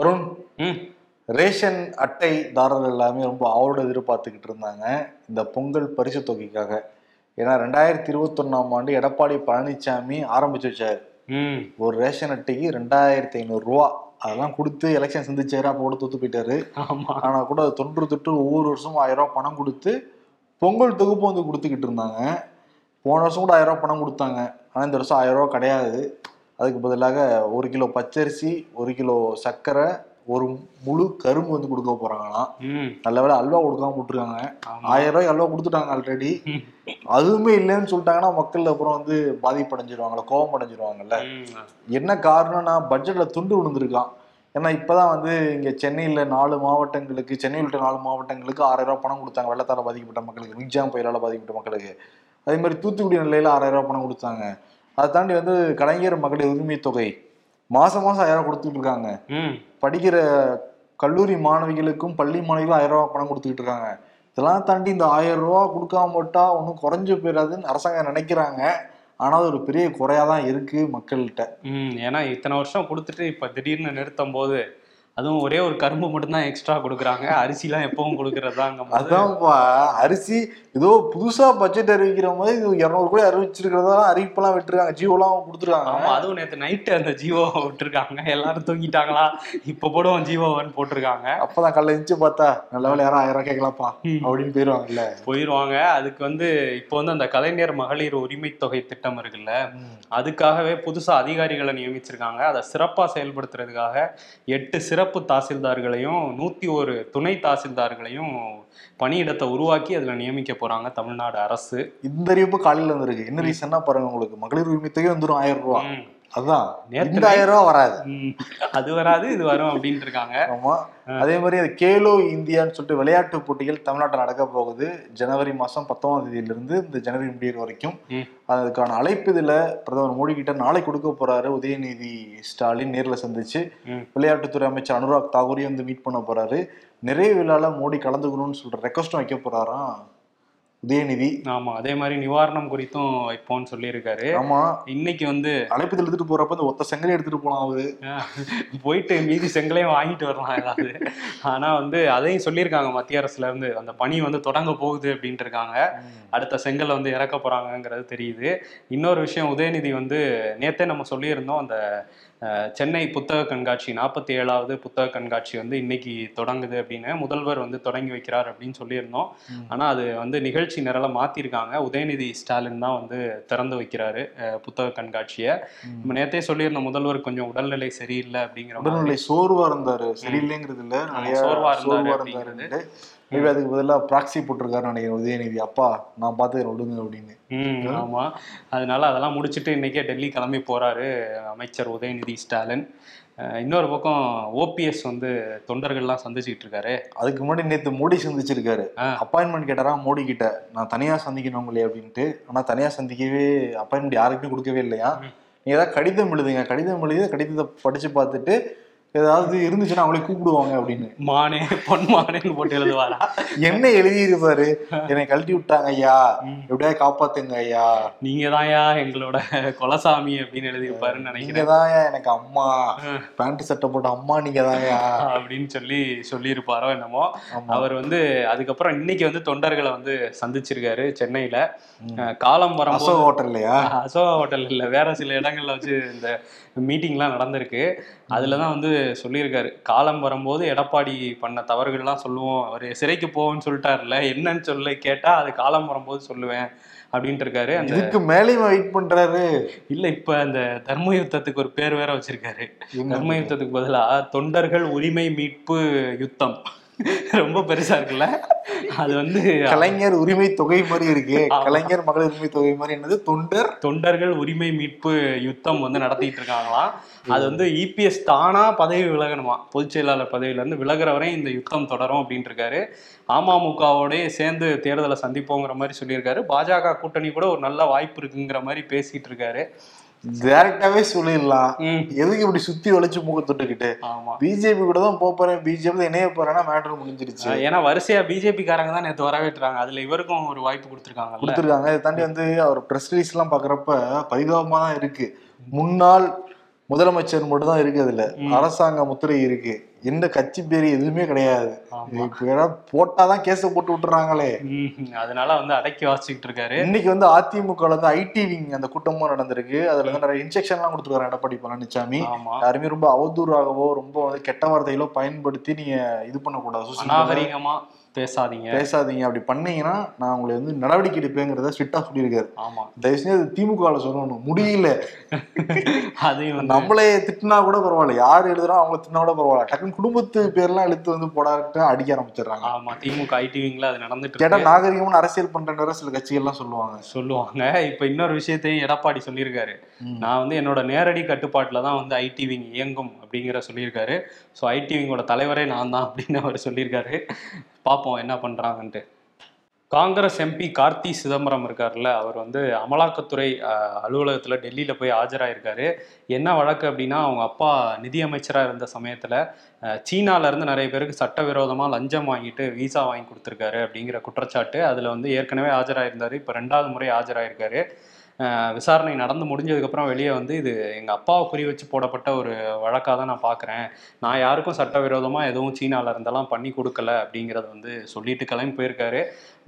Varun ration அட்டைதாரர்கள் எல்லாமே ரொம்ப ஆவலோட எதிர்பார்த்துக்கிட்டு இருந்தாங்க இந்த பொங்கல் பரிசு தொகைக்காக. ஏன்னா ரெண்டாயிரத்தி இருபத்தொன்னாம் ஆண்டு எடப்பாடி பழனிசாமி ஆரம்பிச்சு வச்சாரு. ஒரு ரேஷன் அட்டைக்கு ரெண்டாயிரத்தி ஐநூறு ரூபா அதெல்லாம் கொடுத்து எலெக்ஷன் சந்திச்சாரு அப்போ கூட தோத்து போயிட்டாரு. ஆமா. ஆனா கூட அது தொன்று தொட்டு ஒவ்வொரு வருஷமும் ஆயிரம் ரூபாய் பணம் கொடுத்து பொங்கல் தொகுப்பு வந்து கொடுத்துக்கிட்டு இருந்தாங்க. போன வருஷம் கூட ஆயிரம் பணம் கொடுத்தாங்க. ஆனா இந்த வருஷம் ஆயிரம் ரூபாய் கிடையாது. அதுக்கு பதிலாக ஒரு கிலோ பச்சரிசி ஒரு கிலோ சர்க்கரை ஒரு முழு கரும்பு வந்து கொடுக்க போறாங்களாம். நல்ல வேளை அல்வா கொடுக்காம போட்டுருக்காங்க ஆமா. ஆயிரம் ரூபாய் அல்வா கொடுத்துட்டாங்க ஆல்ரெடி அதுவுமே இல்லைன்னு சொல்லிட்டாங்கன்னா மக்கள் அப்புறம் வந்து பாதிப்படைஞ்சிருவாங்கல்ல கோபம் அடைஞ்சிருவாங்கல்ல. என்ன காரணம்னா பட்ஜெட்ல துண்டு விழுந்திருக்கான். ஏன்னா இப்பதான் வந்து இங்க சென்னையில நாலு மாவட்டங்களுக்கு சென்னையில் உள்ள நாலு மாவட்டங்களுக்கு ஆறாயிரம் ரூபாய் பணம் கொடுத்தாங்க. வெள்ளத்தால பாதிக்கப்பட்ட மக்களுக்கு மிக்ஜாம் புயலால பாதிக்கப்பட்ட மக்களுக்கு. அதே மாதிரி தூத்துக்குடி நிலையில ஆறாயிரம் ரூபாய் பணம் கொடுத்தாங்க. அதை தாண்டி வந்து கலைஞர் மகளிர் உரிமை தொகை. மாசம் மாசம் ஆயிரம் கொடுத்துட்டு இருக்காங்க ம். படிக்கிற கல்லூரி மாணவிகளுக்கும் பள்ளி மாணவிகளும் ஆயிரம் ரூபாய் பணம் கொடுத்துக்கிட்டு இருக்காங்க இதெல்லாம் தாண்டி இந்த ஆயிரம் ரூபா கொடுக்காம விட்டா ஒன்றும் குறைஞ்சு போயிடாதுன்னு அரசாங்கம் நினைக்கிறாங்க. ஆனா அது ஒரு பெரிய குறையா தான் இருக்கு மக்கள்கிட்ட. ஏன்னா இத்தனை வருஷம் கொடுத்துட்டு இப்ப திடீர்னு நிறுத்தும் போது அதுவும் ஒரே ஒரு கரும்பு மட்டும்தான் எக்ஸ்ட்ரா கொடுக்குறாங்க. அரிசிலாம் எப்பவும் கொடுக்கறதாங்க அதான்ப்பா அரிசி ஏதோ புதுசா பட்ஜெட் அறிவிக்கிற மாதிரி இது இருநூறு கோடி அறிவிச்சிருக்கிறதா அறிவிப்பெல்லாம் விட்டுருக்காங்க. ஜியோலாம் ஆமா கொடுத்துருக்காங்க. அதுவும் நேத்து நைட்டு அந்த ஜீவோ விட்டுருக்காங்க. எல்லாரும் தூங்கிட்டாங்களா? இப்ப போடுவோம் ஜீவோவன்னு போட்டிருக்காங்க. அப்பதான் காலைல இருந்துச்சு பார்த்தா நல்ல வேலை யாரும் ஆயிரம் கேட்கலாம்ப்பா. அப்படின்னு போயிருவாங்கல்ல. போயிருவாங்க. அதுக்கு வந்து இப்போ வந்து அந்த கலைஞர் மகளிர் உரிமை தொகை திட்டம் இருக்குல்ல அதுக்காகவே புதுசா அதிகாரிகளை நியமிச்சிருக்காங்க. அதை சிறப்பா செயல்படுத்துறதுக்காக எட்டு சிறப்பு தாசில்தார்களையும் நூத்தி ஒரு துணை தாசில்தார்களையும் பணியிடத்தை உருவாக்கி அதுல நியமிக்க போறாங்க தமிழ்நாடு அரசு. இந்த அறிவிப்பு காலையில வந்திருக்கு. என்ன ரீசன்னா பாருங்க உங்களுக்கு மகளிர் உரிமை தொகை வந்துடும் ஆயிரம் ரூபாய் ம், அதான் ஆயிரம் ரூபாய் வராது. அது வராது இது வரும் அப்படின்ட்டு இருக்காங்க ஆமா அதே மாதிரி அது கேலோ இந்தியான்னு சொல்லிட்டு விளையாட்டு போட்டிகள் தமிழ்நாட்டில் நடக்க போகுது. ஜனவரி மாசம் பத்தொன்பதாம் தேதியில இருந்து இந்த ஜனவரி முடியிற வரைக்கும். அதுக்கான அழைப்பு இதுல பிரதமர் மோடி கிட்ட நாளை கொடுக்க போறாரு. உதயநிதி ஸ்டாலின் நேர்ல சந்திச்சு. விளையாட்டுத்துறை அமைச்சர் அனுராக் தாகூரையும் வந்து மீட் பண்ண போறாரு. நிறைய விழால மோடி கலந்துக்கணும்னு சொல்ற ரெக்வஸ்டும் வைக்க போறாராம். உதயநிதி. ஆமா அதே மாதிரி நிவாரணம் குறித்தும் வைப்போம்னு சொல்லியிருக்காரு. ஆமா. இன்னைக்கு வந்து அழைப்பு எடுத்துட்டு போறப்ப இந்த ஒத்த செங்கலை எடுத்துட்டு போலாம் அவரு. போயிட்டு மீதி செங்கலையும் வாங்கிட்டு வரலாம் ஏதாவது. ஆனா வந்து அதையும் சொல்லியிருக்காங்க மத்திய அரசுல இருந்து. அந்த பணி வந்து தொடங்க போகுது அப்படின்ட்டு இருக்காங்க அடுத்த செங்கலை வந்து இறக்க போறாங்கங்கிறது தெரியுது. இன்னொரு விஷயம் உதயநிதி வந்து நேத்தே நம்ம சொல்லியிருந்தோம் அந்த சென்னை புத்தக கண்காட்சி நாற்பத்தி ஏழாவது புத்தக கண்காட்சி வந்து இன்னைக்கு தொடங்குது அப்படின்னு முதல்வர் வந்து தொடங்கி வைக்கிறார் அப்படின்னு சொல்லியிருந்தோம். ம். ஆனா அது வந்து நிகழ்ச்சி நிரலை மாத்திருக்காங்க. உதயநிதி ஸ்டாலின் தான் வந்து திறந்து வைக்கிறாரு புத்தக கண்காட்சியை. நம்ம நேத்தே சொல்லியிருந்தோம் முதல்வர் கொஞ்சம் உடல்நிலை சரியில்லை அப்படிங்கிற உடல்நிலை சோர்வா இருந்தாரு. சரியில்லைங்கிறது இல்ல. நிறைய சோர்வா இருந்தாரு சோர்வா அப்படிங்கிறது. இருந்தாரு மேபி அதுக்கு பதிலா ப்ராக்சி போட்டிருக்காரு நினைக்கிறேன் உதயநிதி. அப்பா நான் பார்த்து விடுங்க அப்படின்னு. ம் ஆமா. அதனால அதெல்லாம் முடிச்சுட்டு இன்னைக்கே டெல்லி கிளம்பி போறாரு அமைச்சர் உதயநிதி ஸ்டாலின். இன்னொரு பக்கம் ஓபிஎஸ் வந்து தொண்டர்கள்லாம் சந்திச்சுக்கிட்டு இருக்காரு. அதுக்கு முன்னாடி நேத்து மோடி சந்திச்சிருக்காரு. அப்பாயின்மெண்ட் கேட்டாரா மோடி கிட்ட? நான் தனியா சந்திக்கணும் உங்களே அப்படின்ட்டு. ஆனா தனியா சந்திக்கவே அப்பாயின்மெண்ட் யாருக்குமே கொடுக்கவே இல்லையா? நீங்க ஏதாவது கடிதம் எழுதுங்க. கடிதம் எழுதி கடிதத்தை படிச்சு பார்த்துட்டு ஏதாவது இருந்துச்சுன்னா அவங்களே கூப்பிடுவாங்க அப்படின்னு. மானே பொன் மானேன்னு போட்டு எழுதுவாரா? என்ன எழுதியிருப்பாரு என்னை கழட்டி விட்டாங்க ஐயா. எப்படியா காப்பாத்துங்க ஐயா. நீங்க தான்யா எங்களோட கொலசாமி அப்படின்னு எழுதியிருப்பாருன்னு நினைக்கிறேன். தான் எனக்கு அம்மா. பேண்ட் சட்டை போட்ட அம்மா நீங்க தான்யா அப்படின்னு சொல்லி சொல்லியிருப்பாரோ என்னமோ. அவர் வந்து அதுக்கப்புறம் இன்னைக்கு வந்து தொண்டர்களை வந்து சந்திச்சிருக்காரு சென்னையில. காலம் வரும்போது அசோக் ஹோட்டல்லையா? அசோகா ஹோட்டல் இல்லை வேற சில இடங்கள்ல வச்சு இந்த மீட்டிங்லாம் நடந்திருக்கு. அதுல தான் வந்து சொல்லியிருக்காரு. காலம் வரும்போது எடப்பாடி பண்ண தவறுகள்லாம் சொல்லுவோம். அவர் சிறைக்கு போவோம்னு சொல்லிட்டாருல்ல என்னன்னு சொல்லி கேட்டா அது காலம் வரும்போது சொல்லுவேன் அப்படின்ட்டு இருக்காரு. அந்த இதுக்கு மேலேயும் வெயிட் பண்றாரு. இல்ல இப்ப அந்த தர்ம யுத்தத்துக்கு ஒரு பேர் வேற வச்சிருக்காரு. தர்ம யுத்தத்துக்கு பதிலா தொண்டர்கள் உரிமை மீட்பு யுத்தம். ரொம்ப பெருசா இருக்குல்ல? அது வந்து கலைஞர் உரிமை தொகை மாதிரி இருக்கு. கலைஞர் மகளிர் உரிமை தொகை மாதிரி என்னது? தொண்டர்? தொண்டர்கள் உரிமை மீட்பு யுத்தம் வந்து நடத்திட்டு இருக்காங்களாம் அது வந்து இபிஎஸ் தானா பதவி விலகணுமா? பொதுச் செயலாளர் பதவியில இருந்து விலகுற வரை இந்த யுத்தம் தொடரும் அப்படின்ட்டு இருக்காரு. அமமுகவோடய சேர்ந்து தேர்தலை சந்திப்போங்கிற மாதிரி சொல்லியிருக்காரு. பாஜக கூட்டணி கூட ஒரு நல்ல வாய்ப்பு இருக்குங்கிற மாதிரி பேசிட்டு இருக்காரு. டைரக்டாவே சொல்லிடலாம். எதுக்கு இப்படி சுத்தி வளைச்சு மூக்க தொட்டுக்கிட்டு? ஆமா. பிஜேபி கூட தான் போறேன். பிஜேபி இணைய போறேன்னா மேட்டர் முடிஞ்சிருச்சு. ஏன்னா வரிசையா பிஜேபி காரங்க தான் நேத்து வரவேற்றாங்க. அதுல இவருக்கும் ஒரு வாய்ப்பு கொடுத்துருக்காங்கல்ல. கொடுத்துருக்காங்க. இதை தாண்டி வந்து அவர் பிரஸ் ரிலீஸ் எல்லாம் பாக்குறப்ப பரிதாபமா தான் இருக்கு. முன்னாள் முதலமைச்சர் மட்டும் தான் இருக்கு அதுல. அரசாங்க முத்திரை இருக்கு. எந்த கட்சி பேரு எதுவுமே கிடையாது. போட்டாதான் கேஸ போட்டு விட்டுறாங்களே. அதனால வந்து அடக்கி வாசிச்சுட்டு இருக்காரு. இன்னைக்கு வந்து அதிமுக வந்து ஐடி விங் அந்த கூட்டமும் நடந்திருக்கு. அதுல வந்து நிறைய இன்ஸ்ட்ரக்ஷன் எல்லாம் கொடுத்துருக்காரு எடப்பாடி பழனிசாமி யாருமே ரொம்ப அவதூறாகவோ ரொம்ப வந்து கெட்ட வார்த்தைகளோ பயன்படுத்தி நீங்க இது பண்ணக்கூடாது. அநாகரிகமா பேசாதீங்க. பேசாதீங்க. அப்படி பண்ணீங்கன்னா நான் உங்களை வந்து நடவடிக்கை எடுப்பேங்கிறத ஸ்ட்ரிக்டா சொல்லியிருக்காரு. ஆமா. தயவு செஞ்சு அது திமுக சொல்லணும். முடியல. அதையும் நம்மளே திட்டினா கூட பரவாயில்ல. யார் எழுதுறோம் அவங்க திட்டினா கூட பரவாயில்ல. டக்குன்னு குடும்பத்து பேர்லாம் இழுத்து வந்து போடாட்டு அடிக்க ஆரம்பிச்சிடுறாங்க. ஆமா. திமுக ஐடி விங்ல அது நடந்துட்டு கேட்டா நாகரிகமான அரசியல் பண்ற சில கட்சிகள்லாம் சொல்லுவாங்க. சொல்லுவாங்க. இப்ப இன்னொரு விஷயத்தையும் எடப்பாடி சொல்லியிருக்காரு. நான் வந்து என்னோட நேரடி கட்டுப்பாட்டுல தான் வந்து ஐடி விங் இயங்கும். அப்படிங்கிற சொல்லியிருக்காரு. ஸோ ஐடிவிங்கோட தலைவரே நான் தான் அப்படின்னு அவர் சொல்லியிருக்காரு. பார்ப்போம் என்ன பண்ணுறாங்கன்ட்டு காங்கிரஸ் எம்பி கார்த்தி சிதம்பரம் இருக்கார்ல அவர் வந்து அமலாக்கத்துறை அலுவலகத்தில் டெல்லியில் போய் ஆஜராயிருக்காரு. என்ன வழக்கு அப்படின்னா அவங்க அப்பா நிதியமைச்சராக இருந்த சமயத்தில் அஹ், நிறைய பேருக்கு சட்டவிரோதமாக லஞ்சம் வாங்கிட்டு விசா வாங்கி கொடுத்துருக்காரு அப்படிங்கிற குற்றச்சாட்டு அதில் வந்து ஏற்கனவே ஆஜராயிருந்தார். இப்போ ரெண்டாவது முறை ஆஜராயிருக்காரு. விசாரணை நடந்து முடிஞ்சதுக்கப்புறம் வெளியே வந்து இது எங்கள் அப்பாவை குறி வச்சு போடப்பட்ட ஒரு வழக்காக தான் நான் பார்க்குறேன் நான் யாருக்கும் சட்டவிரோதமாக எதுவும் சீனால இருந்தெல்லாம் பண்ணி கொடுக்கல அப்படிங்கிறத வந்து சொல்லிட்டு கிளம்பி போயிருக்காரு.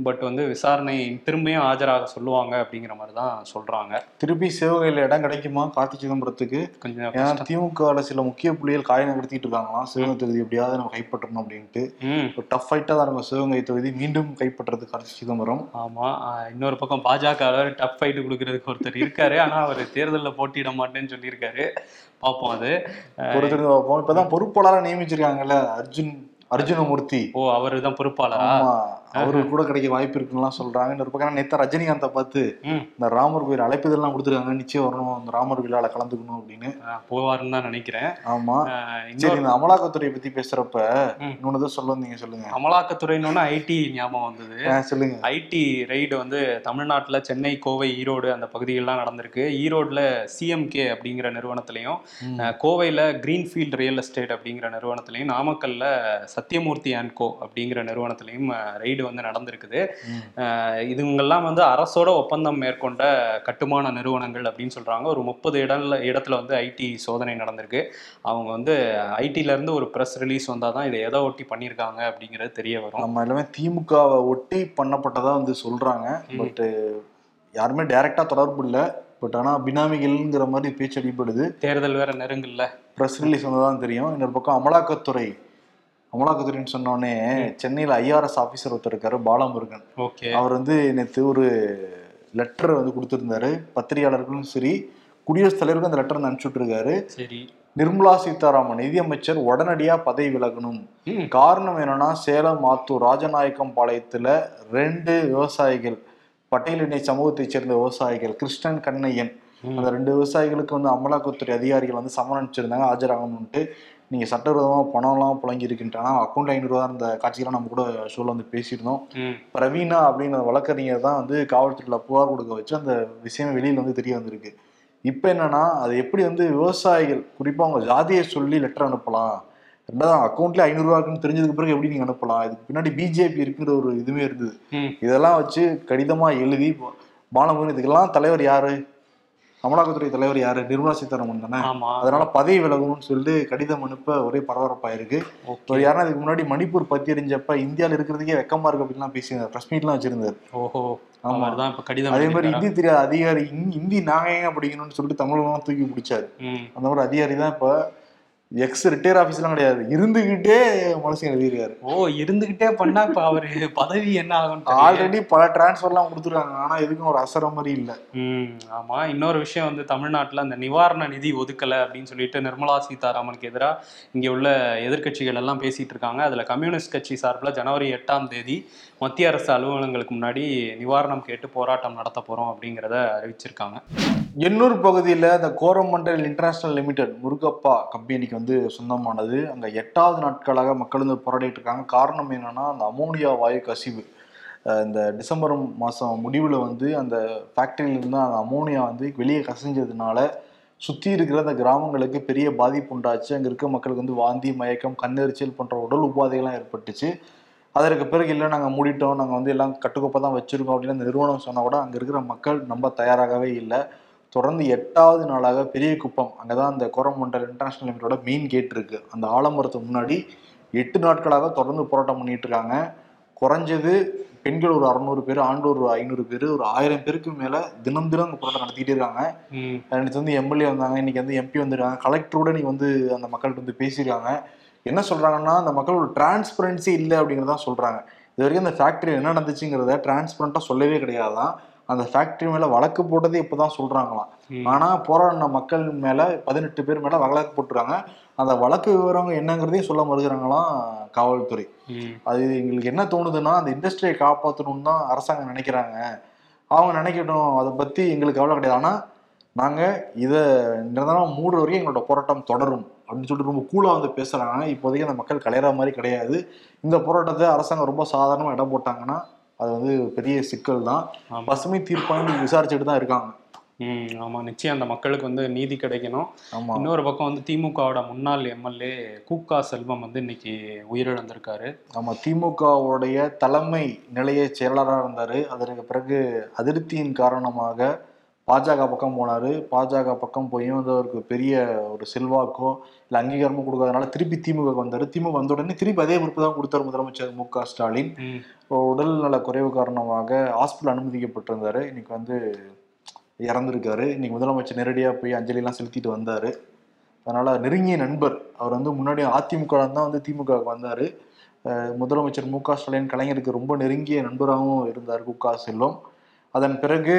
பட் வந்து விசாரணை திரும்பியும் ஆஜராக சொல்லுவாங்க அப்படிங்கிற மாதிரி தான் சொல்கிறாங்க திருப்பி சிவகையில இடம் கிடைக்குமா? கார்த்தி சிதம்பரத்துக்கு? கொஞ்சம் ஏன்னா சில முக்கிய புள்ளிகள் காய நகர்த்திட்டு இருக்காங்களாம். சிவகங்கை தொகுதி எப்படியாவது நம்ம கைப்பற்றணும் அப்படின்ட்டு. ஒரு டஃப் ஃபைட்டா தான் இருக்கும் சிவகங்கை தொகுதி மீண்டும் கைப்பற்றது கார்த்தி சிதம்பரம். ஆமாம் இன்னொரு பக்கம் பாஜக டஃப் ஃபைட்டு கொடுக்கறதுக்கு ஒருத்தர் இருக்காரு. ஆனால் அவர் தேர்தலில் போட்டியிட மாட்டேன்னு சொல்லியிருக்காரு. பார்ப்போம் அது. பொறுத்திருந்து பார்ப்போம். இப்பதான் பொறுப்பாளராக நியமிச்சிருக்காங்கல்ல அர்ஜுன் அர்ஜுனமூர்த்தி. ஓ அவர் தான் பொறுப்பாளரா? ஆமா. அவருக்கு கூட கிடைக்க வாய்ப்பு இருக்குன்னுலாம் சொல்றாங்க. இன்னொரு பக்கம் நேத்தா ரஜினிகாந்தை பார்த்து இந்த ராமர் கோயில் அழைப்புதெல்லாம் கொடுத்துருக்காங்க. நிச்சயம் வரணும். அந்த ராமர் விழால கலந்துக்கணும் அப்படின்னு. போவாருன்னு தான் நினைக்கிறேன். ஆமா. சரி இந்த அமலாக்கத்துறையை பத்தி பேசுறப்ப. இன்னொன்னு சொல்ல வந்தீங்க சொல்லுங்க. அமலாக்கத்துறைன்னு ஐடி ஞாபகம் வந்தது. சொல்லுங்க. ஐடி ரெய்டு வந்து தமிழ்நாட்டில் சென்னை கோவை ஈரோடு அந்த பகுதிகளெலாம் நடந்திருக்கு. ஈரோடில் சிஎம்கே அப்படிங்கிற நிறுவனத்திலையும் கோவையில் கிரீன்ஃபீல்ட் ரியல் எஸ்டேட் அப்படிங்கிற நிறுவனத்திலையும் நாமக்கல்ல சத்தியமூர்த்தி அண்ட் கோ அப்படிங்கிற நிறுவனத்திலையும் ரெய்டு வந்து நடந்திருக்குது. இதுங்கெல்லாம் வந்து அரசோட ஒப்பந்தம் மேற்கொண்ட கட்டுமான நிறுவனங்கள் அப்படின்னு சொல்றாங்க. ஒரு முப்பது இடத்துல இடத்துல வந்து ஐடி சோதனை நடந்திருக்கு. அவங்க வந்து ஐடில இருந்து ஒரு ப்ரெஸ் ரிலீஸ் வந்தால் தான் இதை எதை ஒட்டி பண்ணியிருக்காங்க அப்படிங்கிறது தெரிய வரும். நம்ம எல்லாமே திமுகவை ஒட்டி பண்ணப்பட்டதா வந்து சொல்றாங்க. ம். பட் யாருமே டைரக்டா தொடர்பு இல்லை. பட் ஆனா பினாமிகள்ங்கிற மாதிரி பேச்சு அடிபடுது. தேர்தல் வேற நெருங்கல்ல. ப்ரெஸ் ரிலீஸ் வந்ததான் தெரியும். இன்னொரு பக்கம் அமலாக்கத்துறை அமலாக்கத்துறைன்னு சொன்னோடனே சென்னையில் ஐஆர்எஸ் ஆஃபீஸர் ஒருத்தர் இருக்காரு பாலமுருகன். ஓகே. அவர் வந்து நேற்று ஒரு லெட்டர் வந்து கொடுத்துருந்தாரு. பத்திரிகையாளர்களும் சரி குடியரசுத் தலைவருக்கும் அந்த லெட்டர் வந்து அனுப்பிச்சு விட்டுருக்காரு சரி. நிர்மலா சீதாராமன் நிதியமைச்சர் உடனடியா பதவி விலகணும். காரணம் என்னன்னா சேலம் ஆத்தூர் ராஜநாயக்கம் பாளையத்துல ரெண்டு விவசாயிகள் பட்டியலினை சமூகத்தைச் சேர்ந்த விவசாயிகள் கிருஷ்ணன் கண்ணையன். அந்த ரெண்டு விவசாயிகளுக்கு வந்து அமலாக்கத்துறை அதிகாரிகள் வந்து சம்மன் அனுப்பிச்சிருந்தாங்க ஆஜராகணும்ட்டு நீங்க சட்டவிரோதமா பணம்லாம் புழங்கி இருக்கின்றாங்க அக்கௌண்ட் ஐநூறுரூவா அந்த காட்சியெல்லாம் நம்ம கூட ஷோல வந்து பேசியிருந்தோம். பிரவீனா அப்படிங்கிற வழக்கறிஞர் தான் வந்து காவல்துறையில புகார் கொடுக்க வச்சு அந்த விஷயம் வெளியில வந்து தெரிய வந்திருக்கு. இப்போ என்னன்னா அது எப்படி வந்து விவசாயிகள் குறிப்பா அவங்க ஜாதியை சொல்லி லெட்டர் அனுப்பலாம். ரெண்டாவது அக்கௌண்ட்ல ஐநூறுரூவா இருக்குன்னு தெரிஞ்சதுக்கு பிறகு எப்படி நீங்க அனுப்பலாம்? இதுக்கு பின்னாடி பிஜேபி இருக்குங்கிற ஒரு இதுவுமே இருந்தது. இதெல்லாம் வச்சு கடிதமா எழுதி பாலமுருகன் இதுக்கெல்லாம் தலைவர் யாரு? அமலாக்கத்துறை தலைவர் யாரு? நிர்மலா சீதாராமன் தானே? ஆமா. அதனால பதவி விலகணும்னு சொல்லிட்டு கடிதம் அனுப்ப ஒரே பரபரப்பாயிருக்கு. ஒரு யாருன்னா இதுக்கு முன்னாடி மணிப்பூர் பத்தி எறிஞ்சப்ப இந்தியால இருக்கிறதுக்கே வெக்கமா இருக்கு அப்படின்லாம் பேசியிருந்தார். பிரஸ் மீட்லாம் வச்சிருந்தாரு. ஓஹோ. ஆமா. தான் இப்ப கடிதம் அதே மாதிரி? இந்தி தெரியாத அதிகாரி இந்தி- நாங்க ஏங்க படிக்கணும்னு சொல்லிட்டு தமிழெல்லாம் தூக்கி பிடிச்சாரு. அந்த மாதிரி அதிகாரி தான் இப்ப எக்ஸ் ரிட்டையர் ஆஃபீஸ்லாம் கிடையாது. இருந்துகிட்டே மனுஷன் எழுதியிருக்காரு. ஓ இருந்துகிட்டே பண்ணா இப்ப அவரு பதவி என்ன ஆகும் ஆல்ரெடி பல டிரான்ஸ்ஃபர்லாம் கொடுத்துருக்காங்க. ஆனா எதுக்கும் ஒரு அசர மாதிரி இல்ல. ம் ஆமா. இன்னொரு விஷயம் வந்து தமிழ்நாட்டுல அந்த நிவாரண நிதி ஒதுக்கல அப்படின்னு சொல்லிட்டு நிர்மலா சீதாராமனுக்கு எதிராக இங்க உள்ள எதிர்க்கட்சிகள் எல்லாம் பேசிட்டு இருக்காங்க. அதுல கம்யூனிஸ்ட் கட்சி சார்பில் ஜனவரி எட்டாம் தேதி மத்திய அரசு அலுவலகங்களுக்கு முன்னாடி நிவாரணம் கேட்டு போராட்டம் நடத்த போகிறோம் அப்படிங்கிறத அறிவிச்சிருக்காங்க. எண்ணூர் பகுதியில் இந்த கோரமண்டல் இன்டர்நேஷனல் லிமிடெட் முருகப்பா கம்பெனிக்கு வந்து சொந்தமானது. அங்கே எட்டாவது நாட்களாக மக்கள் வந்து போராடிட்டு இருக்காங்க. காரணம் என்னென்னா அந்த அமோனியா வாயு கசிவு. இந்த டிசம்பர் மாதம் முடிவில் வந்து அந்த ஃபேக்டரியிலிருந்து அந்த அமோனியா வந்து வெளியே கசிஞ்சதுனால சுற்றி இருக்கிற அந்த கிராமங்களுக்கு பெரிய பாதிப்பு உண்டாச்சு. அங்கே இருக்க மக்களுக்கு வந்து வாந்தி மயக்கம் கண்ணெரிச்சல் போன்ற உடல் உபாதைகள்லாம் ஏற்பட்டுச்சு. அதற்கு பிறகு இல்லை நாங்கள் மூடிட்டோம் நாங்கள் வந்து எல்லாம் கட்டுக்கோப்பாக தான் வச்சுருக்கோம் அப்படின்னு அந்த நிறுவனம் சொன்னால் கூட அங்கே இருக்கிற மக்கள் நம்ப தயாராகவே இல்லை. தொடர்ந்து எட்டாவது நாளாக பெரிய குப்பம் அங்கே தான் அந்த கோரமண்டல் இன்டர்நேஷனல் லிமிட்டோட மெயின் கேட் இருக்கு. அந்த ஆலமரத்துக்கு முன்னாடி எட்டு நாட்களாக தொடர்ந்து போராட்டம் பண்ணிட்டு இருக்காங்க. குறைஞ்சது பெண்கள் ஒரு அறநூறு பேர் ஆண்கள் ஒரு ஐநூறு பேர் ஒரு ஆயிரம் பேருக்கு மேல தினம் தினம் அங்க போராட்டம் நடத்திக்கிட்டே இருக்காங்க. நேற்று வந்து எம்எல்ஏ வந்தாங்க இன்னைக்கு வந்து எம்பி வந்திருக்காங்க கலெக்டரோட இன்னைக்கு வந்து அந்த மக்கள்கிட்ட வந்து பேசியிருக்காங்க. என்ன சொல்றாங்கன்னா அந்த மக்கள் ஒரு டிரான்ஸ்பரன்சி இல்லை அப்படிங்கிறத சொல்றாங்க. இது வரைக்கும் அந்த ஃபேக்டரி என்ன நடந்துச்சுங்கிறத டிரான்ஸ்பரண்டா சொல்லவே கிடையாதான். அந்த ஃபேக்டரி மேல வழக்கு போட்டதே இப்பதான் சொல்றாங்களாம். ம். ஆனா போராடின மக்கள் மேல பதினெட்டு பேர் மேல வழக்கு போட்டுருக்காங்க. அந்த வழக்கு விவரம் என்னங்கிறதையும் சொல்ல மறுக்கிறாங்களாம் காவல்துறை. அது எங்களுக்கு என்ன தோணுதுன்னா அந்த இண்டஸ்ட்ரியை காப்பாற்றணும்னு தான் அரசாங்கம் நினைக்கிறாங்க. அவங்க நினைக்கட்டும் அதை பத்தி எங்களுக்கு கவலை கிடையாது. ஆனா நாங்க இதை நிரந்தரம் மூடுற வரைக்கும் எங்களோட போராட்டம் தொடரும். அப்படின்னு சொல்லிட்டு ரொம்ப கூலா வந்து பேசுறாங்க. இப்போதைக்கு அந்த மக்கள் கலையிற மாதிரி கிடையாது. இந்த போராட்டத்தை அரசாங்கம் ரொம்ப சாதாரணமா இடம் போட்டாங்கன்னா அது வந்து பெரிய சிக்கல் தான். பசுமை தீர்ப்பாயம் விசாரிச்சுட்டு தான் இருக்காங்க. ம் ஆமா. நிச்சயம் அந்த மக்களுக்கு வந்து நீதி கிடைக்கணும். இன்னொரு பக்கம் வந்து திமுகவோட முன்னாள் எம்எல்ஏ கூக்கா செல்வம் வந்து இன்னைக்கு உயிரிழந்திருக்காரு. ஆமா. திமுகவுடைய தலைமை நிலைய செயலாளராக இருந்தாரு. அதற்கு பிறகு அதிருப்தியின் காரணமாக பாஜக பக்கம் போனாரு. பாஜக பக்கம் போயும் வந்து அவருக்கு பெரிய ஒரு செல்வாக்கோ இல்லை அங்கீகாரமோ கொடுக்காதனால திருப்பி திமுக வந்தாரு. திமுக வந்த உடனே திருப்பி அதே பொறுப்பு தான் கொடுத்தாரு முதலமைச்சர் மு க ஸ்டாலின். ம். உடல் நல குறைவு காரணமாக ஹாஸ்பிட்டல் அனுமதிக்கப்பட்டிருந்தாரு. இன்னைக்கு வந்து இறந்திருக்காரு. இன்னைக்கு முதலமைச்சர் நேரடியாக போய் அஞ்சலிலாம் செலுத்திட்டு வந்தாரு. அதனால நெருங்கிய நண்பர். அவர் வந்து முன்னாடி அதிமுக தான் வந்து திமுக வந்தாரு. முதலமைச்சர் மு க ஸ்டாலின் கலைஞருக்கு ரொம்ப நெருங்கிய நண்பராகவும் இருந்தார். கு க செல்வம். அதன் பிறகு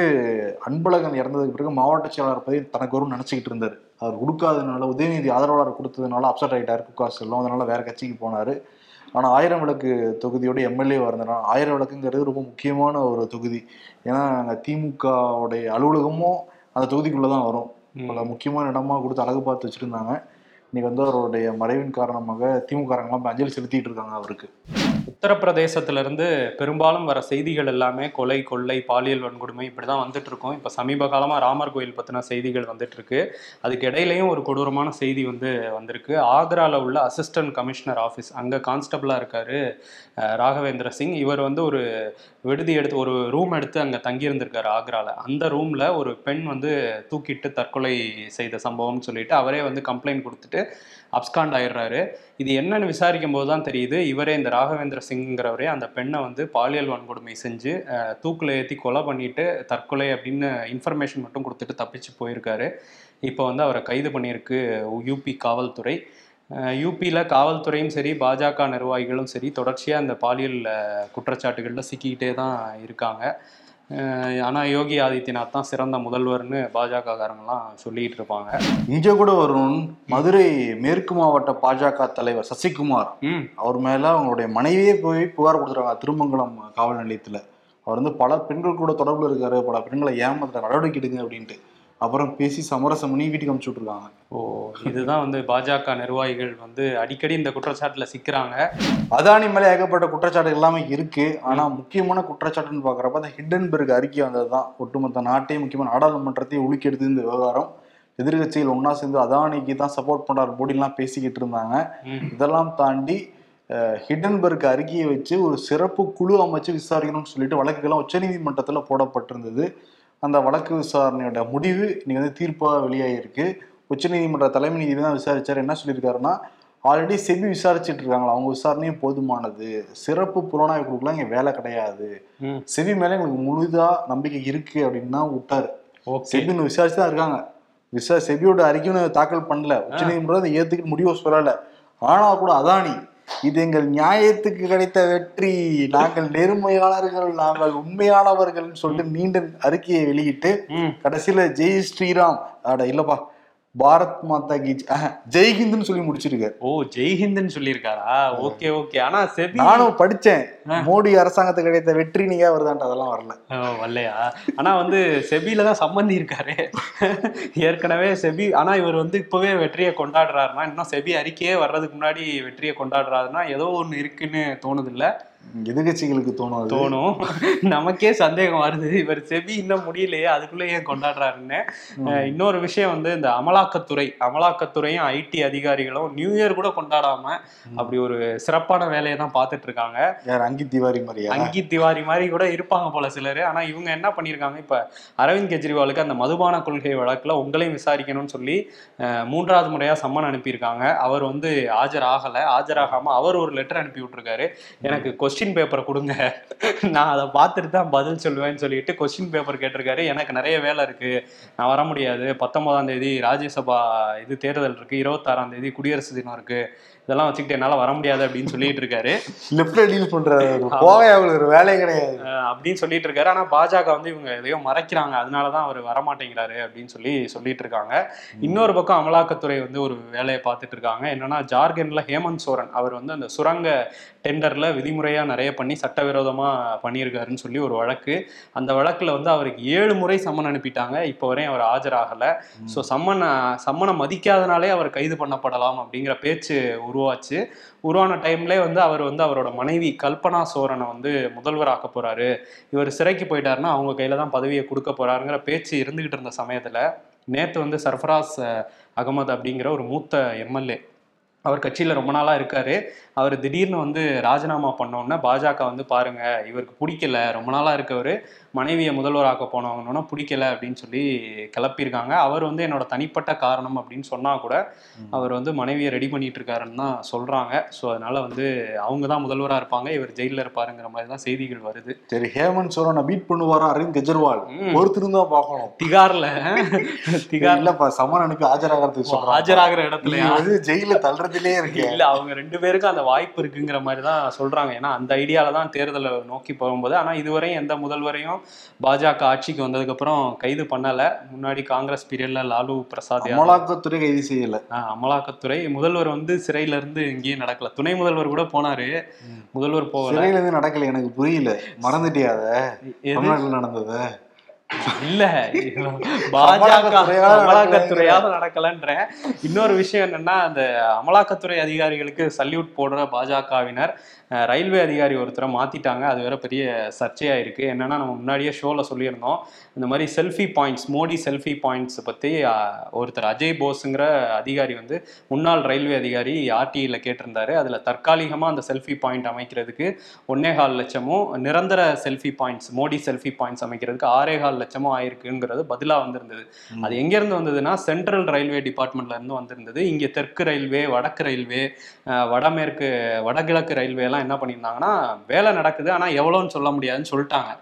அன்பழகன் இறந்ததுக்கு பிறகு மாவட்ட செயலாளர் பதவி தனக்கு வரும் நினைச்சுக்கிட்டு இருந்தார். அவர் கொடுக்காதனால உதயநிதி ஆதரவாளர் கொடுத்ததுனால அப்செட் ஆயிட்டார். கு க செல்வம் அதனால வேற கட்சிக்கு போனாரு. ஆனா ஆயிரம் விளக்கு தொகுதியோட எம்எல்ஏ இருந்தார் ஆயிரம் விளக்குங்கிறது ரொம்ப முக்கியமான ஒரு தொகுதி. ஏன்னா அங்க திமுகவுடைய அலுவலகமும் அந்த தொகுதிக்குள்ள தான் வரும் பல முக்கியமான இடமா கொடுத்து அழகு பார்த்து வச்சிருந்தாங்க. இன்னைக்கு வந்து அவருடைய மறைவின் காரணமாக திமுககாரங்களாம் அஞ்சலி செலுத்திட்டு இருக்காங்க அவருக்கு. உத்தரப்பிரதேசத்திலிருந்து பெரும்பாலும் வர செய்திகள் எல்லாமே கொலை கொள்ளை பாலியல் வன்கொடுமை இப்படிதான் வந்துட்டு இருக்கோம் இப்போ சமீப காலமாக ராமர் கோயில் பற்றின செய்திகள் வந்துட்டு இருக்கு அதுக்கு இடையிலையும் ஒரு கொடூரமான செய்தி வந்து வந்திருக்கு. ஆக்ராவில் உள்ள அசிஸ்டன்ட் கமிஷனர் ஆஃபீஸ் அங்கே கான்ஸ்டபிளாக இருக்காரு ராகவேந்திர சிங். இவர் வந்து ஒரு விடுதி எடுத்து ஒரு ரூம் எடுத்து அங்கே தங்கி ஆக்ராவில் அந்த ரூமில் ஒரு பெண் வந்து தூக்கிட்டு தற்கொலை செய்த சம்பவம்னு சொல்லிட்டு அவரே வந்து கம்ப்ளைண்ட் கொடுத்துட்டு அப்ஸ்காண்ட் ஆயிடுறாரு. இது என்னன்னு விசாரிக்கும் போது தான் தெரியுது இவரே இந்த ராகவேந்திர சிங்கிறவரே அந்த பெண்ணை வந்து பாலியல் வன்கொடுமை செஞ்சு தூக்கில் ஏற்றி கொலை பண்ணிட்டு தற்கொலை அப்படின்னு இன்ஃபர்மேஷன் மட்டும் கொடுத்துட்டு தப்பிச்சு போயிருக்காரு. இப்போ வந்து அவரை கைது பண்ணியிருக்கு யூபி காவல்துறை. யூபியில் காவல்துறையும் சரி பாஜக நிர்வாகிகளும் சரி தொடர்ச்சியாக அந்த பாலியல் குற்றச்சாட்டுகளில் சிக்கிக்கிட்டே தான் இருக்காங்க. அஹ், ஆனா யோகி ஆதித்யநாத் தான் சிறந்த முதல்வர்னு பாஜக காரங்கெல்லாம் சொல்லிட்டு இருப்பாங்க இங்க கூட வரும் மதுரை மேற்கு மாவட்ட பாஜக தலைவர் சசிகுமார் அவர் மேல அவங்களுடைய மனைவியே போய் புகார் கொடுத்துருக்காங்க திருமங்கலம் காவல் நிலையத்துல. அவர் வந்து பல பெண்கள் கூட தொடர்புல இருக்காரு பல பெண்களை ஏமாத்த நடவடிக்கை எடுங்க அப்படின்ட்டு. அப்புறம் பேசி சமரசம் பண்ணி வீட்டுக்கு அனுப்பிச்சு விட்டுருக்காங்க. ஓ இதுதான் வந்து பாஜக நிர்வாகிகள் வந்து அடிக்கடி இந்த குற்றச்சாட்டுல சிக்கிறாங்க. அதானி மேல ஏகப்பட்ட குற்றச்சாட்டு எல்லாமே இருக்கு. ஆனா முக்கியமான குற்றச்சாட்டுன்னு பாக்குறப்ப அந்த ஹிண்டன்பெர்க் அறிக்கை வந்ததுதான். ஒட்டுமொத்த நாட்டையும் முக்கியமான நாடாளுமன்றத்தையும் எடுத்து இந்த விவகாரம். எதிர்கட்சிகள் ஒண்ணா சேர்ந்து அதானிக்கு தான் சப்போர்ட் பண்றாரு மோடிலாம் பேசிக்கிட்டு இருந்தாங்க. இதெல்லாம் தாண்டி அஹ், ஹிண்டன்பெர்க் அறிக்கையை வச்சு ஒரு சிறப்பு குழு அமைச்சு விசாரிக்கணும்னு சொல்லிட்டு வழக்குகள்லாம் உச்சநீதிமன்றத்துல போடப்பட்டிருந்தது. அந்த வழக்கு விசாரணையோட முடிவு இன்னைக்கு வந்து தீர்ப்பா வெளியாகிருக்கு உச்சநீதிமன்ற தலைமை நீதிபதி தான் விசாரிச்சார். என்ன சொல்லியிருக்காருன்னா ஆல்ரெடி செபி விசாரிச்சுட்டு இருக்காங்களா? அவங்க விசாரணையும் போதுமானது. சிறப்பு புலனாய்வு குழுக்கெல்லாம் இங்க வேலை கிடையாது. செபி மேல எங்களுக்கு முழுதா நம்பிக்கை இருக்கு அப்படின்னு தான் விட்டாரு. செபின்னு விசாரிச்சு தான் இருக்காங்க. விசா செபியோட அறிக்கையும் தாக்கல் பண்ணல. உச்சநீதிமன்றம் அதை ஏத்துக்கிட்டு முடிவை சொல்லல ஆனா கூட அதானி இது எங்கள் நியாயத்துக்கு கிடைத்த வெற்றி. நாங்கள் நேர்மையாளர்கள் நாங்கள் உண்மையானவர்கள் சொல்லிட்டு நீண்ட அறிக்கையை வெளியிட்டு கடைசியில ஜெய் ஸ்ரீராம். அட இல்லப்பா. பாரத் மாதா கி ஜெய்ஹிந்த்னு சொல்லி முடிச்சிருக்காரு. ஓ ஜெய்ஹிந்த்னு சொல்லியிருக்காரா? Okay okay. ஆனா செபி நானும் படிச்சேன். மோடி அரசாங்கத்துக்கு கிடைத்த வெற்றி நீங்க வருதான்ட்டு அதெல்லாம் வரல. வரலையா? ஆனா வந்து செபில தான் சம்மந்தி இருக்காரு. ஏற்கனவே செபி ஆனா இவர் வந்து இப்பவே வெற்றியை கொண்டாடுறாருன்னா இன்னும் செபி அறிக்கையே வர்றதுக்கு முன்னாடி வெற்றியை கொண்டாடுறாருன்னா ஏதோ ஒண்ணு இருக்குன்னு தோணுது இல்ல எதிர்கட்சிகளுக்கு தோணும். தோணும். நமக்கே சந்தேகம் வருது. இவர் செபி இன்னும் முடியலையே அதுக்குள்ள ஏன் கொண்டாடுறாருன்னு. இன்னொரு விஷயம் வந்து இந்த அமலாக்கத்துறை அமலாக்கத்துறையும் ஐடி அதிகாரிகளும் நியூ இயர் கூட கொண்டாடாம அப்படி ஒரு சிறப்பான வேலையை தான் பார்த்துட்டு இருக்காங்க யார் அங்கி திவாரி மாதிரியா? அங்கி திவாரி மாதிரி கூட இருப்பாங்க போல சிலர். ஆனா இவங்க என்ன பண்ணியிருக்காங்க இப்ப அரவிந்த் கெஜ்ரிவாலுக்கு அந்த மதுபான கொள்கை வழக்குல உங்களையும் விசாரிக்கணும்னு சொல்லி மூன்றாவது முறையா சம்மன் அனுப்பியிருக்காங்க. அவர் வந்து ஆஜர் ஆகல ஆஜராகாம அவர் ஒரு லெட்டர் அனுப்பி விட்டுருக்காரு எனக்கு கொஸ்டின் பேப்பரை கொடுங்க. நான் அதை பார்த்துட்டு தான் பதில் சொல்லுவேன்னு சொல்லிட்டு கொஸ்டின் பேப்பர் கேட்டிருக்காரு. எனக்கு நிறைய வேலை இருக்கு. நான் வர முடியாது. பத்தொன்பதாம் தேதி ராஜ்யசபா இது தேர்தல் இருக்கு. இருபத்தாறாம் தேதி குடியரசு தினம் இருக்கு. இதெல்லாம் வச்சுக்கிட்டு என்னால வர முடியாது அப்படின்னு சொல்லிட்டு இருக்காரு. லெப்ட்ல டீல் பண்றாரு அவங்களுக்கு வேலையே கிடையாது. அப்படின்னு சொல்லிட்டு இருக்காரு. ஆனா பாஜக வந்து இவங்க எதையோ மறைக்கிறாங்க. அதனாலதான் அவர் வரமாட்டேங்கிறாரு அப்படின்னு சொல்லி சொல்லிட்டு இருக்காங்க. இன்னொரு பக்கம் அமலாக்கத்துறை வந்து ஒரு வேலையை பார்த்துட்டு இருக்காங்க. என்னன்னா ஜார்க்கண்ட்ல ஹேமந்த் சோரன். அவர் வந்து அந்த சுரங்க டெண்டர்ல விதிமுறையா நிறைய பண்ணி சட்டவிரோதமா பண்ணியிருக்காருன்னு சொல்லி ஒரு வழக்கு. அந்த வழக்குல வந்து அவருக்கு ஏழு முறை சம்மன் அனுப்பிட்டாங்க. இப்போ வரையும் அவர் ஆஜராகல. ஸோ சம்மன் சம்மனை மதிக்காதனாலே அவர் கைது பண்ணப்படலாம் அப்படிங்கிற பேச்சு உருவாச்சு. உருவான டைம்லே வந்து அவர் வந்து அவரோட மனைவி கல்பனா சோரனை வந்து முதல்வர் ஆக்க போறாரு. இவர் சிறைக்கு போயிட்டாருன்னா அவங்க கையில தான் பதவியை கொடுக்க போறாருங்கிற பேச்சு இருந்துகிட்டு இருந்த சமயத்துல நேத்து வந்து சர்ஃபராஸ் அகமது அப்படிங்கிற ஒரு மூத்த எம்எல்ஏ அவர் கட்சியில ரொம்ப நாளா இருக்காரு. அவர் திடீர்னு வந்து ராஜினாமா பண்ணோன்னே பாஜக வந்து பாருங்க இவருக்கு பிடிக்கல ரொம்ப நாளா இருக்கவர் மனைவியை முதல்வராக்க போனவங்கன்னா பிடிக்கல அப்படின்னு சொல்லி கிளப்பியிருக்காங்க. அவர் வந்து என்னோட தனிப்பட்ட காரணம் அப்படின்னு சொன்னா கூட அவர் வந்து மனைவியை ரெடி பண்ணிட்டு இருக்காருன்னு தான் சொல்றாங்க. ஸோ அதனால வந்து அவங்க தான் முதல்வரா இருப்பாங்க. இவர் ஜெயிலில் இருப்பாருங்கிற மாதிரி தான் செய்திகள் வருது. சரி ஹேமந்த் சோரனை பீட் பண்ணுவாரா அரவிந்த் கெஜ்ரிவால்? தான் பார்க்கணும். திகார்ல. திகார்ல இல்லப்பா சமன் அனுப்பி ஆஜராகிறதுக்கு ஆஜராகிற நீ இடத்துலயா வந்து தள்ளுறதுலயே இருக்கு. இல்ல அவங்க ரெண்டு பேருக்கும் அந்த வாய்ப்பு இருக்குங்கிற மாதிரி தான் சொல்றாங்க. ஏன்னா அந்த ஐடியால தான் தேர்தலை நோக்கி போகும்போது. ஆனா இதுவரையும் எந்த முதல்வரையும் பாஜக ஆட்சிக்கு வந்ததுக்கு அப்புறம் கைது பண்ணல. முன்னாடி காங்கிரஸ் பீரியட்ல லாலு பிரசாத் அமலாக்கத்துறை கைது செய்யல. அமலாக்கத்துறை. முதல்வர் வந்து சிறையில இருந்து எங்கேயும் நடக்கல. துணை முதல்வர் கூட போனாரு. முதல்வர் போகல. சிறையில இருந்து நடக்கல. எனக்கு புரியல. மறந்துட்டியா அத? எது? தமிழ்நாட்டுல நடந்தது? இல்ல. பாஜக அமலாக்கத்துறையால நடக்கலன்ற. இன்னொரு விஷயம் என்னன்னா அந்த அமலாக்கத்துறை அதிகாரிகளுக்கு சல்யூட் போடுற பாஜகவினர் ரயில்வே அதிகாரி ஒருத்தரை மாத்திட்டாங்க. அது வேற பெரிய சர்ச்சையா இருக்கு. என்னன்னா நம்ம முன்னாடியே ஷோல சொல்லியிருந்தோம். இந்த மாதிரி selfie points Modi selfie points பத்தி ஒருத்தர் அஜய் போஸுங்கிற அதிகாரி வந்து முன்னாள் ரயில்வே அதிகாரி ஆர்டிஐல கேட்டிருந்தாரு. அதுல தற்காலிகமா அந்த செல்ஃபி பாயிண்ட் அமைக்கிறதுக்கு ஒன்னே கால் லட்சமும் நிரந்தர selfie points Modi selfie points அமைக்கிறதுக்கு ஆறே கால் லட்சமும் ஆயிருக்குங்கிறது பதிலா வந்திருந்தது. அது எங்க இருந்து வந்ததுன்னா சென்ட்ரல் ரயில்வே டிபார்ட்மெண்ட்ல இருந்து வந்திருந்தது. இங்க தெற்கு ரயில்வே வடக்கு ரயில்வே வடமேற்கு வடகிழக்கு ரயில்வே எல்லாம் என்ன பண்ணியிருந்தாங்கன்னா வேலை நடக்குது. ஆனா எவ்வளோன்னு சொல்ல முடியாதுன்னு சொல்லிட்டாங்க.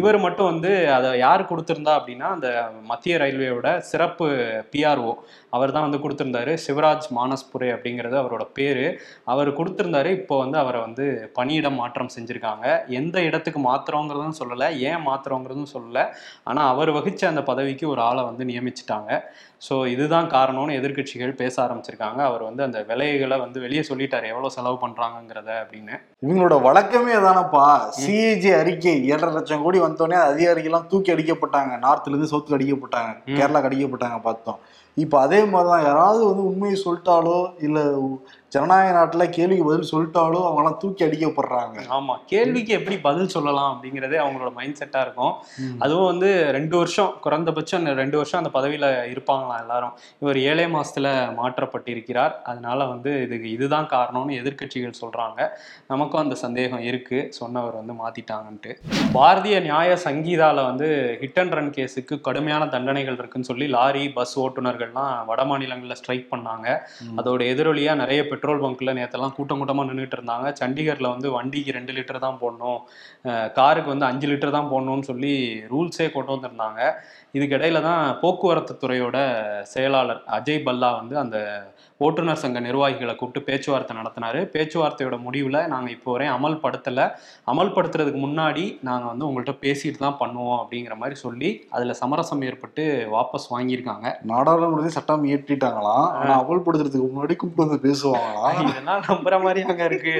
இவர் மட்டும் வந்து அதை யார் கொடுத்துருந்தா அப்படின்னா அந்த மத்திய ரயில்வேயோட சிறப்பு பிஆர்ஓ அவர் தான் வந்து கொடுத்துருந்தாரு. சிவராஜ் மானஸ்புரே அப்படிங்கிறது அவரோட பேர். அவர் கொடுத்துருந்தாரு இப்போ வந்து அவரை வந்து பணியிடம் மாற்றம் செஞ்சுருக்காங்க. எந்த இடத்துக்கு மாத்துறோங்கிறதும் சொல்லலை ஏன் மாத்துறோங்கிறதும் சொல்லலை. ஆனால் அவர் வகித்த அந்த பதவிக்கு ஒரு ஆளை வந்து நியமிச்சிட்டாங்க. ஸோ இதுதான் காரணம்னு எதிர்க்கட்சிகள் பேச ஆரம்பிச்சிருக்காங்க. அவர் வந்து அந்த விலைகளை வந்து வெளியே சொல்லிட்டார் எவ்வளோ செலவு பண்ணுறாங்கங்கிறத அப்படின்னு. இவங்களோட வழக்கமே அதானப்பா? சிஏஜி அறிக்கை ஏழரை லட்சம் கோடி வந்தோடனே அதிகாரிகள்லாம் தூக்கி அடிக்கப்பட்டாங்க. நார்த்ல இருந்து சவுத்துக்கு அடிக்கப்பட்டாங்க. கேரளாக்கு அடிக்கப்பட்டாங்க பார்த்தோம். இப்போ அதே மாதிரிதான் யாராவது வந்து உண்மையை சொல்லிட்டாலோ இல்ல ஜனநாயக நாட்டுல கேள்விக்கு பதில் சொல்லிட்டாலோ அவங்கலாம் தூக்கி அடிக்கப்படுறாங்க ஆமா. கேள்விக்கு எப்படி பதில் சொல்லலாம் அப்படிங்கிறதே அவங்களோட மைண்ட் செட்டா இருக்கும். அதுவும் வந்து ரெண்டு வருஷம் குறைந்தபட்சம் ரெண்டு வருஷம் அந்த பதவியில இருப்பாங்களாம் எல்லாரும். இவர் ஏழே மாசத்துல மாற்றப்பட்டிருக்கிறார். அதனால வந்து இதுக்கு இதுதான் காரணம்னு எதிர்க்கட்சிகள் சொல்றாங்க. நமக்கும் அந்த சந்தேகம் இருக்கு. சொன்னவர் வந்து மாத்திட்டாங்கன்ட்டு. பாரதிய நியாய சங்கீதால வந்து ஹிட் அண்ட் ரன் கேஸுக்கு கடுமையான தண்டனைகள் இருக்குன்னு சொல்லி லாரி பஸ் ஓட்டுநர்கள் ஓட்டுநர்கள்லாம் வட மாநிலங்களில் ஸ்ட்ரைக் பண்ணாங்க. அதோட எதிரொலியா நிறைய பெட்ரோல் பங்க்கில் நேற்றெல்லாம் கூட்டம் கூட்டமாக நின்றுட்டு இருந்தாங்க. சண்டிகரில் வந்து வண்டிக்கு ரெண்டு லிட்டர் தான் போடணும் காருக்கு வந்து அஞ்சு லிட்டர் தான் போடணும்னு சொல்லி ரூல்ஸே கொண்டு வந்திருந்தாங்க. இதுக்கிடையில தான் போக்குவரத்து துறையோட செயலாளர் அஜய் பல்லா வந்து அந்த ஓட்டுநர் சங்க நிர்வாகிகளை கூப்பிட்டு பேச்சுவார்த்தை நடத்தினாரு. பேச்சுவார்த்தையோட முடிவில் நாங்கள் இப்போ வரையும் அமல்படுத்தலை. அமல்படுத்துறதுக்கு முன்னாடி நாங்கள் வந்து உங்கள்கிட்ட பேசிட்டு தான் பண்ணுவோம் அப்படிங்கிற மாதிரி சொல்லி அதில் சமரசம் ஏற்பட்டு வாபஸ் வாங்கியிருக்காங்க. நாடாளுமன்றத்தை சட்டம் இயற்றிட்டாங்களாம். ஆனா அமல்படுத்துறதுக்கு முன்னாடி கூப்பிட்டு வந்து பேசுவாங்களாம். இதெல்லாம் நம்புற மாதிரி அங்க இருக்கு.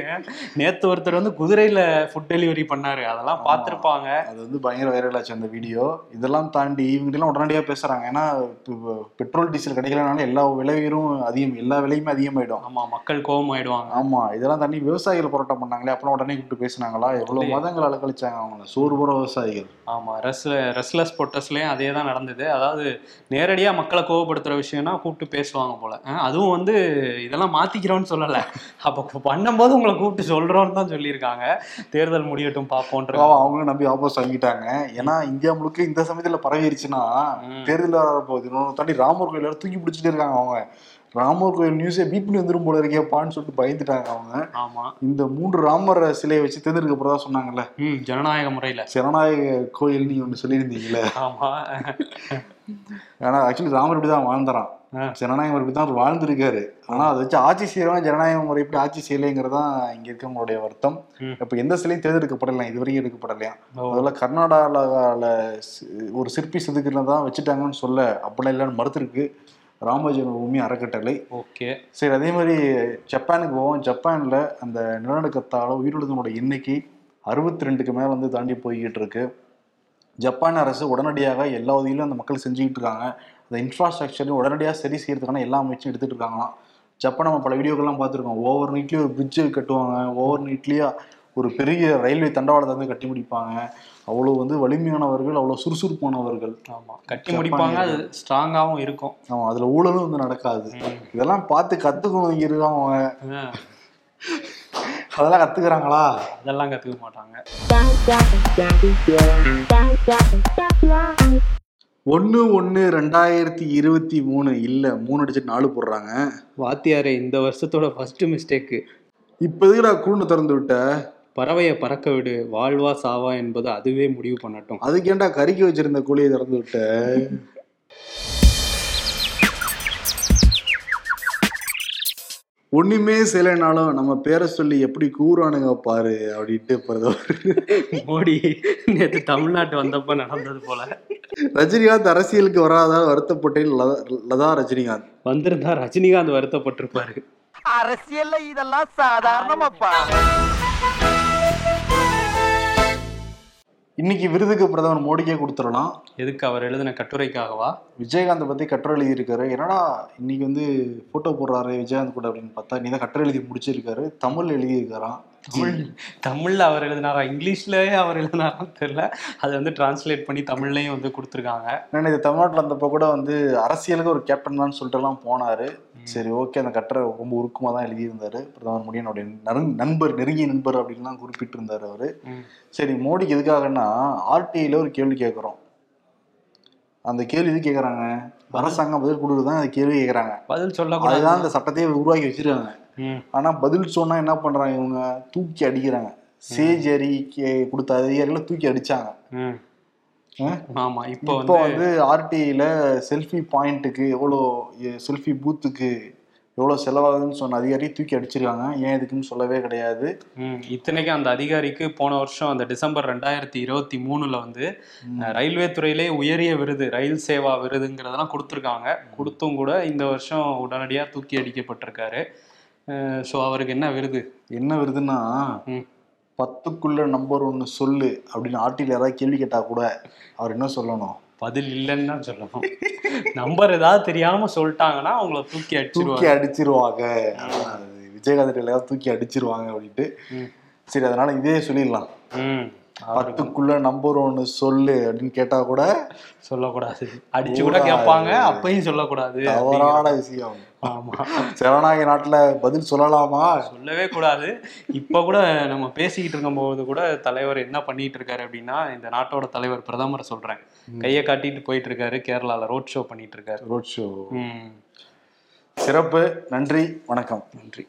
நேத்து ஒருத்தர் வந்து குதிரையில ஃபுட் டெலிவரி பண்ணாரு. அதெல்லாம். பார்த்திருப்பாங்க. அது வந்து பயங்கர வைரல் ஆச்சு அந்த வீடியோ இதெல்லாம் தாண்டி இவங்க எல்லாம் உடனடியாக பேசுறாங்க. ஏன்னா இப்போ பெட்ரோல் டீசல் கிடைக்கலனால எல்லா விலையும் அதிகம். எல்லா விலையுமே அதிகமாயிடும். ஆமா மக்கள் கோபம் ஆயிடுவாங்க ஆமா இதெல்லாம் தாண்டி விவசாயிகள் போராட்டம் பண்ணாங்களே அப்புறம் உடனே கூப்பிட்டு பேசினாங்களா? எவ்வளவு. மாதங்கள் அலக்கழிச்சாங்க அவங்கள? சோறு போற விவசாயிகள். ஆமா ரெஸ் ரெஸ்லெஸ் பொட்டஸ்லயும் அதே தான் நடந்தது. அதாவது நேரடியா மக்களை கோவப்படுத்துற விஷயம்னா கூப்பிட்டு பேசுவாங்க போல. அதுவும் வந்து இதெல்லாம் மாத்திக்கிறோம்னு சொல்லல. அப்ப பண்ணும்போது உங்களை கூப்பிட்டு சொல்றோம்னு தான் சொல்லியிருக்காங்க. தேர்தல் முடியட்டும் பார்ப்போன்ற. அவங்களும் நம்பி வாபஸ் வாங்கிட்டாங்க. ஏன்னா இந்தியா முழுக்க இந்த சமயத்துல பரவிருச்சுன்னா ம். தேர்தல் வரப்போகுது இன்னொரு தாண்டி ராமர் கோயில் தூக்கி பிடிச்சிட்டு இருக்காங்க அவங்க. ராமர் கோயில் நியூஸே பீட் பண்ணி வந்துரும் போல இருக்கேப்பான்னு சொல்லிட்டு பயந்துட்டாங்க அவங்க. ஆமா. இந்த மூன்று ராமர் சிலையை வச்சு தேர்ந்தெடுக்க போறதா சொன்னாங்கல்ல? ம் ஜனநாயக முறையில. ஜனநாயக கோயில் நீங்க ஒண்ணு சொல்லியிருந்தீங்களே ஆமா. ஆனா ஆக்சுவலி ராமர் இப்படி தான் வாழ்ந்துறான். ஜனநாயக முறை இப்படி தான் வாழ்ந்திருக்காரு. ஆனா அதை வச்சு ஆட்சி செய்யறவன் ஜனநாயக முறை இப்படி ஆட்சி செய்யலைங்கிறதான் இங்க இருக்கவங்களுடைய வருத்தம். இப்ப எந்த சிலையும் தேர்ந்தெடுக்கப்படலாம் இதுவரையும் எடுக்கப்படலையா? ஓ. முதல்ல கர்நாடகாவில் ஒரு சிற்பி செதுக்கில தான் வச்சுட்டாங்கன்னு சொல்ல அப்படிலாம் இல்லைன்னு மறுத்திருக்கு. ராமஜென்ம பூமி அறக்கட்டளை. ஓகே. சரி அதே மாதிரி ஜப்பானுக்கு போவோம். ஜப்பான்ல அந்த நிலநடுக்கத்தால உயிரிழந்தவங்களோட எண்ணிக்கை அறுபத்தி ரெண்டுக்கு மேல வந்து தாண்டி போய்கிட்டு இருக்கு ஜப்பான் அரசு உடனடியாக எல்லா உதவியிலும் அந்த மக்கள் செஞ்சுக்கிட்டு இருக்காங்க. அந்த இன்ஃப்ராஸ்ட்ரக்சரையும் உடனடியாக சரி செய்யறதுக்கான எல்லா முயற்சியும் எடுத்துட்டு இருக்காங்களாம். ஜப்பான் நம்ம பல வீடியோக்கள்லாம் பார்த்துருக்கோம். ஓவர் நைட்லேயே ஒரு பிரிட்ஜு கட்டுவாங்க. ஓவர் நைட்லேயே ஒரு பெரிய ரயில்வே தண்டவாளத்தை வந்து கட்டி முடிப்பாங்க. அவ்வளோ வந்து வலிமையானவர்கள் அவ்வளோ சுறுசுறுப்பானவர்கள். ஆமா. கட்டி முடிப்பாங்க அது ஸ்ட்ராங்காவும் இருக்கும். ஆமா அதுல ஊழலும் வந்து நடக்காது. இதெல்லாம் பார்த்து கத்துக்கணும் இருக்காங்க ஆ, அதெல்லாம் கத்துக்கிறாங்களா? அதெல்லாம் கத்துக்க மாட்டாங்க. ஒன்று ஒன்று ரெண்டாயிரத்தி இருபத்தி மூணு. இல்லை மூணு அடிச்சுட்டு நாலு போடுறாங்க. வாத்தியாரே இந்த வருஷத்தோட ஃபர்ஸ்ட் மிஸ்டேக்கு இப்போ எதுக்கு நான் கூண்டு திறந்து விட்ட? பறவையை பறக்க விடு வாழ்வா சாவா என்பது அதுவே முடிவு பண்ணட்டும். அதுக்கு ஏன்டா கறிக்கு வச்சிருந்த கோழியை திறந்து விட்ட? ஒண்ணுமே செய்யலைனாலும் நம்ம பேரை சொல்லி எப்படி கூறானுங்க பாரு அப்படின்ட்டு பிரதமர். மோடி நேற்று தமிழ்நாட்டு வந்தப்ப நடந்தது போல. ரஜினிகாந்த் அரசியலுக்கு வராதா வருத்தப்பட்டேன். லதா- லதா ரஜினிகாந்த். வந்திருந்தா ரஜினிகாந்த் வருத்தப்பட்டிருப்பாரு. அரசியல்ல இதெல்லாம் சாதாரணமாப்பா. இன்னைக்கு விருதுக்கு பிரதமர் மோடிக்கே கொடுத்துடலாம். எதுக்கு அவர் எழுதின கட்டுரைக்காகவா? விஜயகாந்தை பத்தி கட்டுரை எழுதியிருக்காரு. என்னடா இன்னைக்கு வந்து போட்டோ போடுறாரு விஜயகாந்த் கூட அப்படின்னு பார்த்தா நீ தான் கட்டுரை எழுதி முடிச்சிருக்காரு. தமிழ் எழுதியிருக்காராம். தமிழ் தமிழ்ல அவர் எழுதினாரா? இங்கிலீஷ்லயே அவர் எழுதினாரான்னு தெரியல. அதை வந்து டிரான்ஸ்லேட் பண்ணி தமிழ்லயும் வந்து கொடுத்துருக்காங்க. நான் இது தமிழ்நாட்டில் வந்தப்போ கூட வந்து அரசியலுக்கு ஒரு கேப்டன் தான் சொல்லிட்டு எல்லாம் போனாரு. சரி ஓகே அந்த கட்டுரை ரொம்ப உருக்கமாக தான் எழுதியிருந்தாரு. பிரதமர் மோடி என்னுடைய நறுங் நண்பர் நெருங்கிய நண்பர் அப்படின்லாம் குறிப்பிட்டு இருந்தாரு அவரு. சரி மோடிக்கு எதுக்காகன்னா ஆர்டிஐல ஒரு கேள்வி கேட்குறோம். அந்த கேள்வி எது கேட்குறாங்க? அரசாங்கம் பதில் கொடுக்குறது தான் அந்த கேள்வி கேட்குறாங்க. பதில் அதுதான் சொல்லக்கூடாது அந்த சட்டத்தையே உருவாக்கி வச்சிருக்காங்க. ஆனா பதில் சொன்னா என்ன பண்றாங்க? இவங்க தூக்கி அடிக்கிறாங்க. சேஜ் அறிக்கை கொடுத்த அதிகாரிகளை தூக்கி அடிச்சாங்க? ஆமா இப்போ இப்போ வந்து ஆர்டிஐல செல்ஃபி பாயிண்ட்டுக்கு எவ்வளோ செல்ஃபி பூத்துக்கு எவ்வளோ செலவாகுதுன்னு சொன்ன அதிகாரி தூக்கி அடிச்சிருக்காங்க. ஏன் எதுக்குன்னு சொல்லவே கிடையாது. இத்தனைக்கும் அந்த அதிகாரிக்கு போன வருஷம் அந்த டிசம்பர் ரெண்டாயிரத்தி இருபத்தி மூணுல வந்து ரயில்வே துறையிலே உயரிய விருது ரயில் சேவா விருதுங்கிறதெல்லாம் கொடுத்துருக்காங்க. கொடுத்தும் கூட இந்த வருஷம் உடனடியா தூக்கி அடிக்கப்பட்டிருக்காரு. ஸோ அவருக்கு என்ன விருது? என்ன வருதுன்னா. பத்துக்குள்ள நம்பர் ஒன்று சொல்லு அப்படின்னு ஆர்டியில் யாராவது கேள்வி கேட்டா கூட அவர் என்ன சொல்லணும்? பதில் இல்லைன்னு தான் சொல்லணும். நம்பர் ஏதாவது தெரியாம சொல்லிட்டாங்கன்னா அவங்கள தூக்கி தூக்கி அடிச்சிருவாங்க. விஜயகாந்த் எல்லாம் தூக்கி அடிச்சிருவாங்க அப்படின்ட்டு. சரி அதனால இதே சொல்லிடலாம். பத்துக்குள்ள நம்பர் ஒன்று சொல்லு அப்படின்னு கேட்டா கூட சொல்லக்கூடாது. அடிச்சு கூட கேட்பாங்க அப்பயும் சொல்லக்கூடாது. தவறான விஷயம். ஜனநாயக நாட்டுல பதில் சொல்லலாமா? சொல்லவே கூடாது. இப்ப கூட நம்ம பேசிக்கிட்டு இருக்கும்போது கூட தலைவர் என்ன பண்ணிட்டு இருக்காரு அப்படின்னா இந்த நாட்டோட தலைவர் பிரதமரை சொல்றேன். கையை காட்டிட்டு போயிட்டு இருக்காரு. கேரளால ரோட் ஷோ பண்ணிட்டு இருக்காரு. ரோட் ஷோ ம். சிறப்பு. நன்றி. வணக்கம். நன்றி.